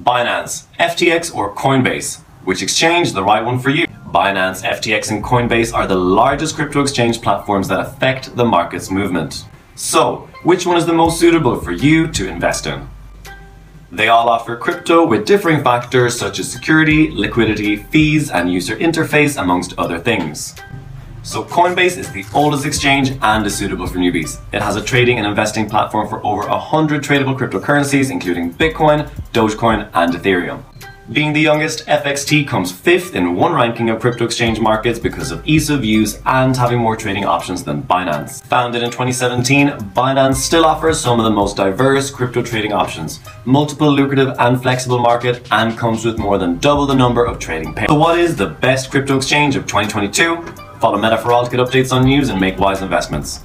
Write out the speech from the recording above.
Binance, FTX, or Coinbase? Which exchange the right one for you? Binance, FTX, and Coinbase are the largest crypto exchange platforms that affect the market's movement. So, which one is the most suitable for you to invest in? They all offer crypto with differing factors such as security, liquidity, fees, and user interface, amongst other things. So Coinbase is the oldest exchange and is suitable for newbies. It has a trading and investing platform for over 100 tradable cryptocurrencies, including Bitcoin, Dogecoin, and Ethereum. Being the youngest, FXT comes fifth in one ranking of crypto exchange markets because of ease of use and having more trading options than Binance. Founded in 2017, Binance still offers some of the most diverse crypto trading options, multiple lucrative and flexible market, and comes with more than double the number of trading pairs. So what is the best crypto exchange of 2022? Follow Meta4All to get updates on news and make wise investments.